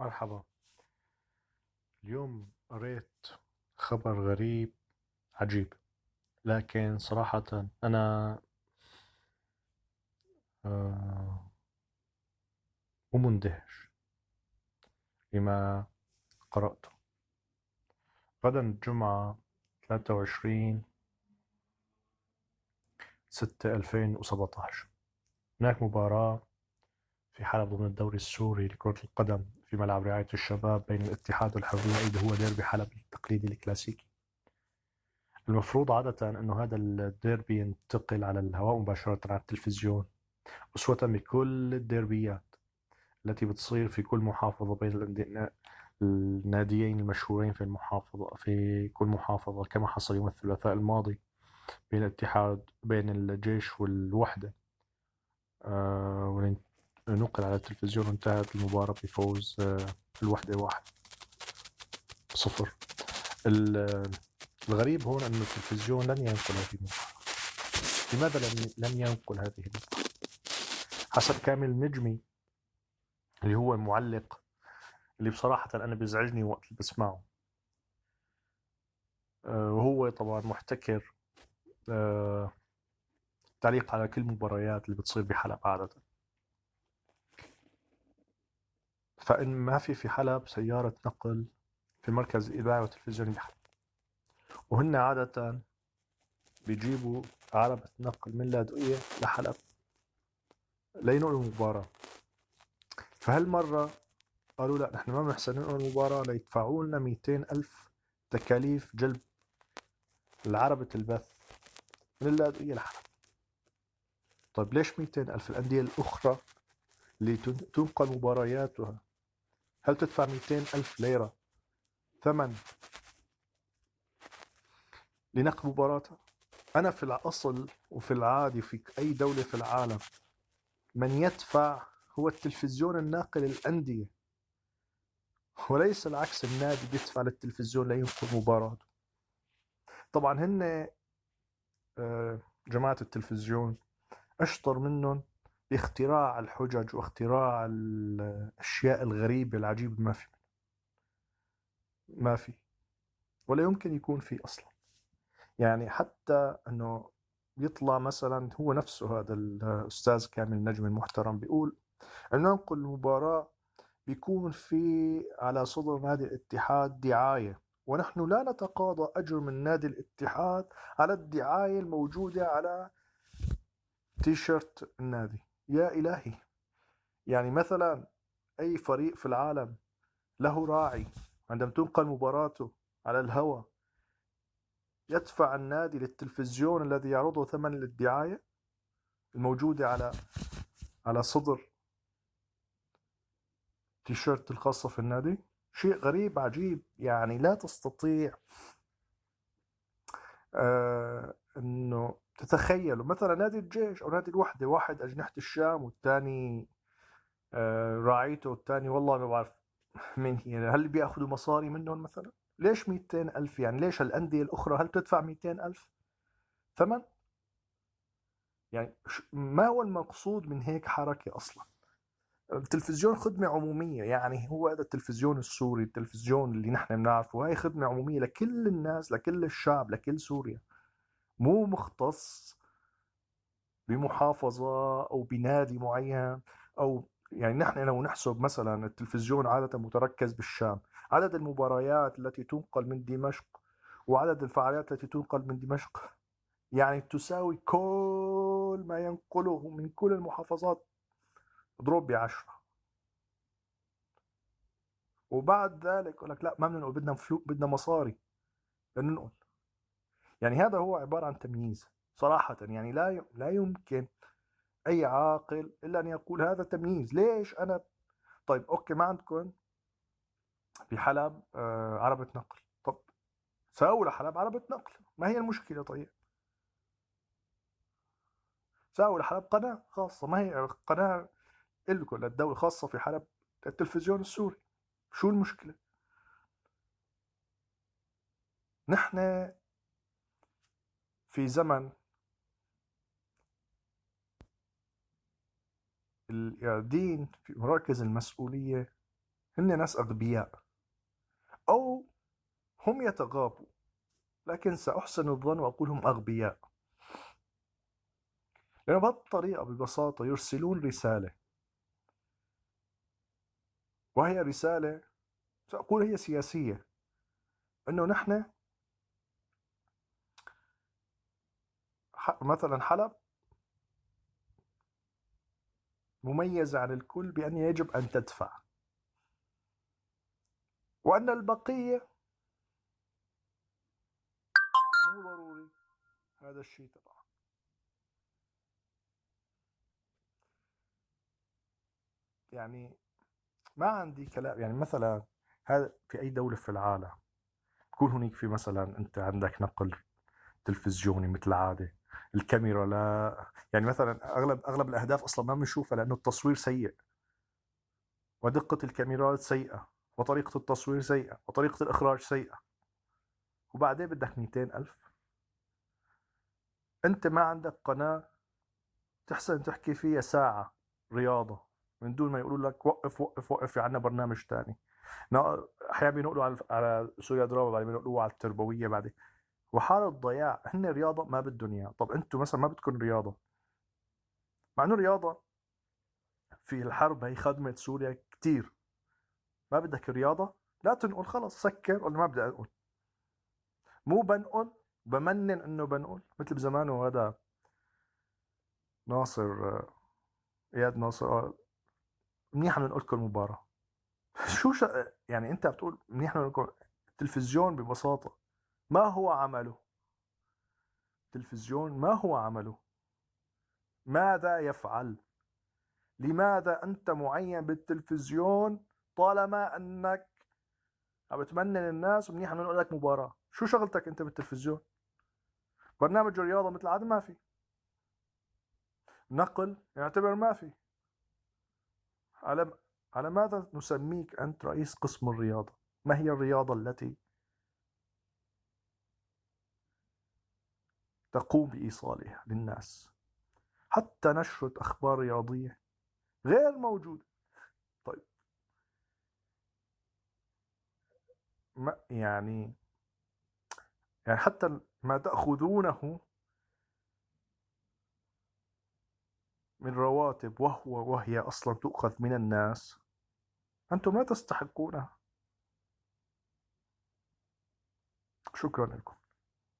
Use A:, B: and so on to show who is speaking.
A: مرحبا. اليوم قريت خبر غريب عجيب لكن صراحة أنا آه، مو مندهش لما قرأته. غدا الجمعة ثلاثة وعشرين ستة ألفين وسبعتاش. هناك مباراة في حلب ضمن الدوري السوري لكرة القدم في ملعب رعاية الشباب بين الاتحاد والحرية اللي هو ديربي حلب التقليدي الكلاسيكي. المفروض عادة أنه هذا الديربي ينتقل على الهواء مباشرة على التلفزيون أسوة بكل الديربيات التي بتصير في كل محافظة بين الناديين المشهورين في المحافظة في كل محافظة كما حصل يوم الثلاثاء الماضي بين الاتحاد بين الجيش والوحدة. آه نقل على التلفزيون وانتهت المباراة بفوز آه، الوحدة واحد صفر. الغريب هون أن التلفزيون لم ينقل هذه المباراة لماذا لم لم ينقل هذه المباراة حسب كامل نجمي اللي هو المعلق اللي بصراحة أنا بيزعجني وقت اللي بسمعه. آه، وهو طبعا محتكر آه، تعليق على كل المباريات اللي بتصير بحلب عادة. فإن ما في في حلب سيارة نقل في مركز الإذاعة والتلفزيون بحلب وهن عادة بيجيبوا عربة نقل من لاذقية لحلب. لينقلوا المباراة. فهالمرة قالوا لا نحن ما بنحسن ننقل المباراة ليدفعوا لنا 200 ألف تكاليف جلب العربة البث من اللاذقية لحلب؟ طيب ليش 200 ألف؟ الأندية الأخرى اللي تنقل مبارياتها هل تدفع 200 ألف ليرة؟ ثمن. لنقل مباراتها أنا في الأصل وفي العادي في أي دولة في العالم من يدفع هو التلفزيون الناقل الأندية وليس العكس النادي بيدفع للتلفزيون لينقل مباراته. طبعا هن آه، جماعة التلفزيون أشطر منهم باختراع الحجج واختراع الأشياء الغريبة العجيبة ما في ما في. ولا يمكن يكون في أصلا. يعني حتى أنه يطلع مثلا هو نفسه هذا الأستاذ كامل نجم المحترم بيقول أنه ننقل المباراة بيكون في على صدر نادي الاتحاد دعاية. ونحن لا نتقاضى أجر من نادي الاتحاد على الدعاية الموجودة على تيشيرت النادي. يا إلهي. يعني مثلا أي فريق في العالم له راعي عندما تنقل مباراته على الهواء يدفع النادي للتلفزيون الذي يعرضه ثمن للدعاية الموجودة على على صدر تيشيرت الخاصة في النادي؟ شيء غريب عجيب. يعني لا تستطيع. آه إنه تتخيلوا مثلا نادي الجيش أو نادي الوحدة واحد أجنحة الشام والثاني آه، راعيته والثاني والله ما بعرف مين هي. هل بيأخذوا مصاري منهم مثلا؟ ليش 200 ألف يعني؟ ليش الأندية الأخرى هل تدفع 200 ألف ثمن؟ يعني ما هو المقصود من هيك حركة أصلا؟ التلفزيون خدمة عمومية يعني هو هذا التلفزيون السوري التلفزيون اللي نحن بنعرفه هاي خدمة عمومية لكل الناس لكل الشعب لكل سوريا. مو مختص بمحافظة أو بنادي معين أو يعني نحن لو نحسب مثلا التلفزيون عادة متركز بالشام عدد المباريات التي تنقل من دمشق وعدد الفعاليات التي تنقل من دمشق يعني تساوي كل ما ينقله من كل المحافظات اضرب بعشرة. وبعد ذلك يقول لك لا ما بدنا بدنا مصاري بدنا يعني هذا هو عبارة عن تمييز صراحة يعني لا لا يمكن أي عاقل إلا أن يقول هذا تمييز. ليش أنا؟ طيب أوكي ما عندكم بحلب آه عربة نقل. طب ساووا لحلب عربة نقل. ما هي المشكلة طيب؟ ساووا لحلب قناة خاصة. ما هي قناة إلكم للدولة خاصة في حلب؟ التلفزيون السوري. شو المشكلة؟ نحن في زمن القاعدين في مراكز المسؤولية هن ناس أغبياء. أو هم يتغابوا لكن سأحسن الظن وأقول هم أغبياء. لأن بهذه الطريقة ببساطة يرسلون رسالة. وهي رسالة سأقول هي سياسية. أنه نحن مثلا حلب مميزة عن الكل بأن يجب أن تدفع. وأن البقية مو ضروري. هذا الشيء طبعا. يعني ما عندي كلام يعني مثلا هذا في أي دولة في العالم تكون هناك في مثلا أنت عندك نقل تلفزيوني مثل العادة الكاميرا لا يعني مثلا أغلب أغلب الأهداف أصلا ما بنشوفها لأنه التصوير سيء. ودقة الكاميرات سيئة وطريقة التصوير سيئة وطريقة الإخراج سيئة. وبعدين بدك 200 ألف. أنت ما عندك قناة تحسن تحكي فيها ساعة رياضة من دون ما يقولوا لك وقف وقف وقف في برنامج تاني. أحيانا بينقلوا على على سوريا دراما بعدين بينقلوا على التربوية بعدين. وحالة ضياع هن رياضة ما بدهم اياها طب أنتم مثلا ما بدكم رياضة. مع إنه رياضة في الحرب هي خدمت سوريا كتير. ما بدك رياضة لا تنقل خلص سكر ولا ما بدي أنقل. مو بنقل بمنن إنه بنقل. مثل بزمانه هذا ناصر إياد ناصر منيح بدنا نقول لكم المباراة شو شا يعني أنت بتقول منيح بدنا نقول التلفزيون ببساطة. ما هو عمله؟ التلفزيون ما هو عمله؟ ماذا يفعل؟ لماذا أنت معين بالتلفزيون طالما أنك عم تمنن الناس ومنيح نقول لك مباراة؟ شو شغلتك أنت بالتلفزيون؟ برنامج الرياضة مثل العادة ما في. نقل يعتبر ما في. على على ماذا نسميك أنت رئيس قسم الرياضة؟ ما هي الرياضة التي تقوم بإيصالها للناس. حتى نشرة أخبار رياضية غير موجودة. طيب. ما يعني يعني حتى ما تأخذونه من رواتب وهو وهي أصلا تؤخذ من الناس أنتم لا تستحقونها. شكرا لكم.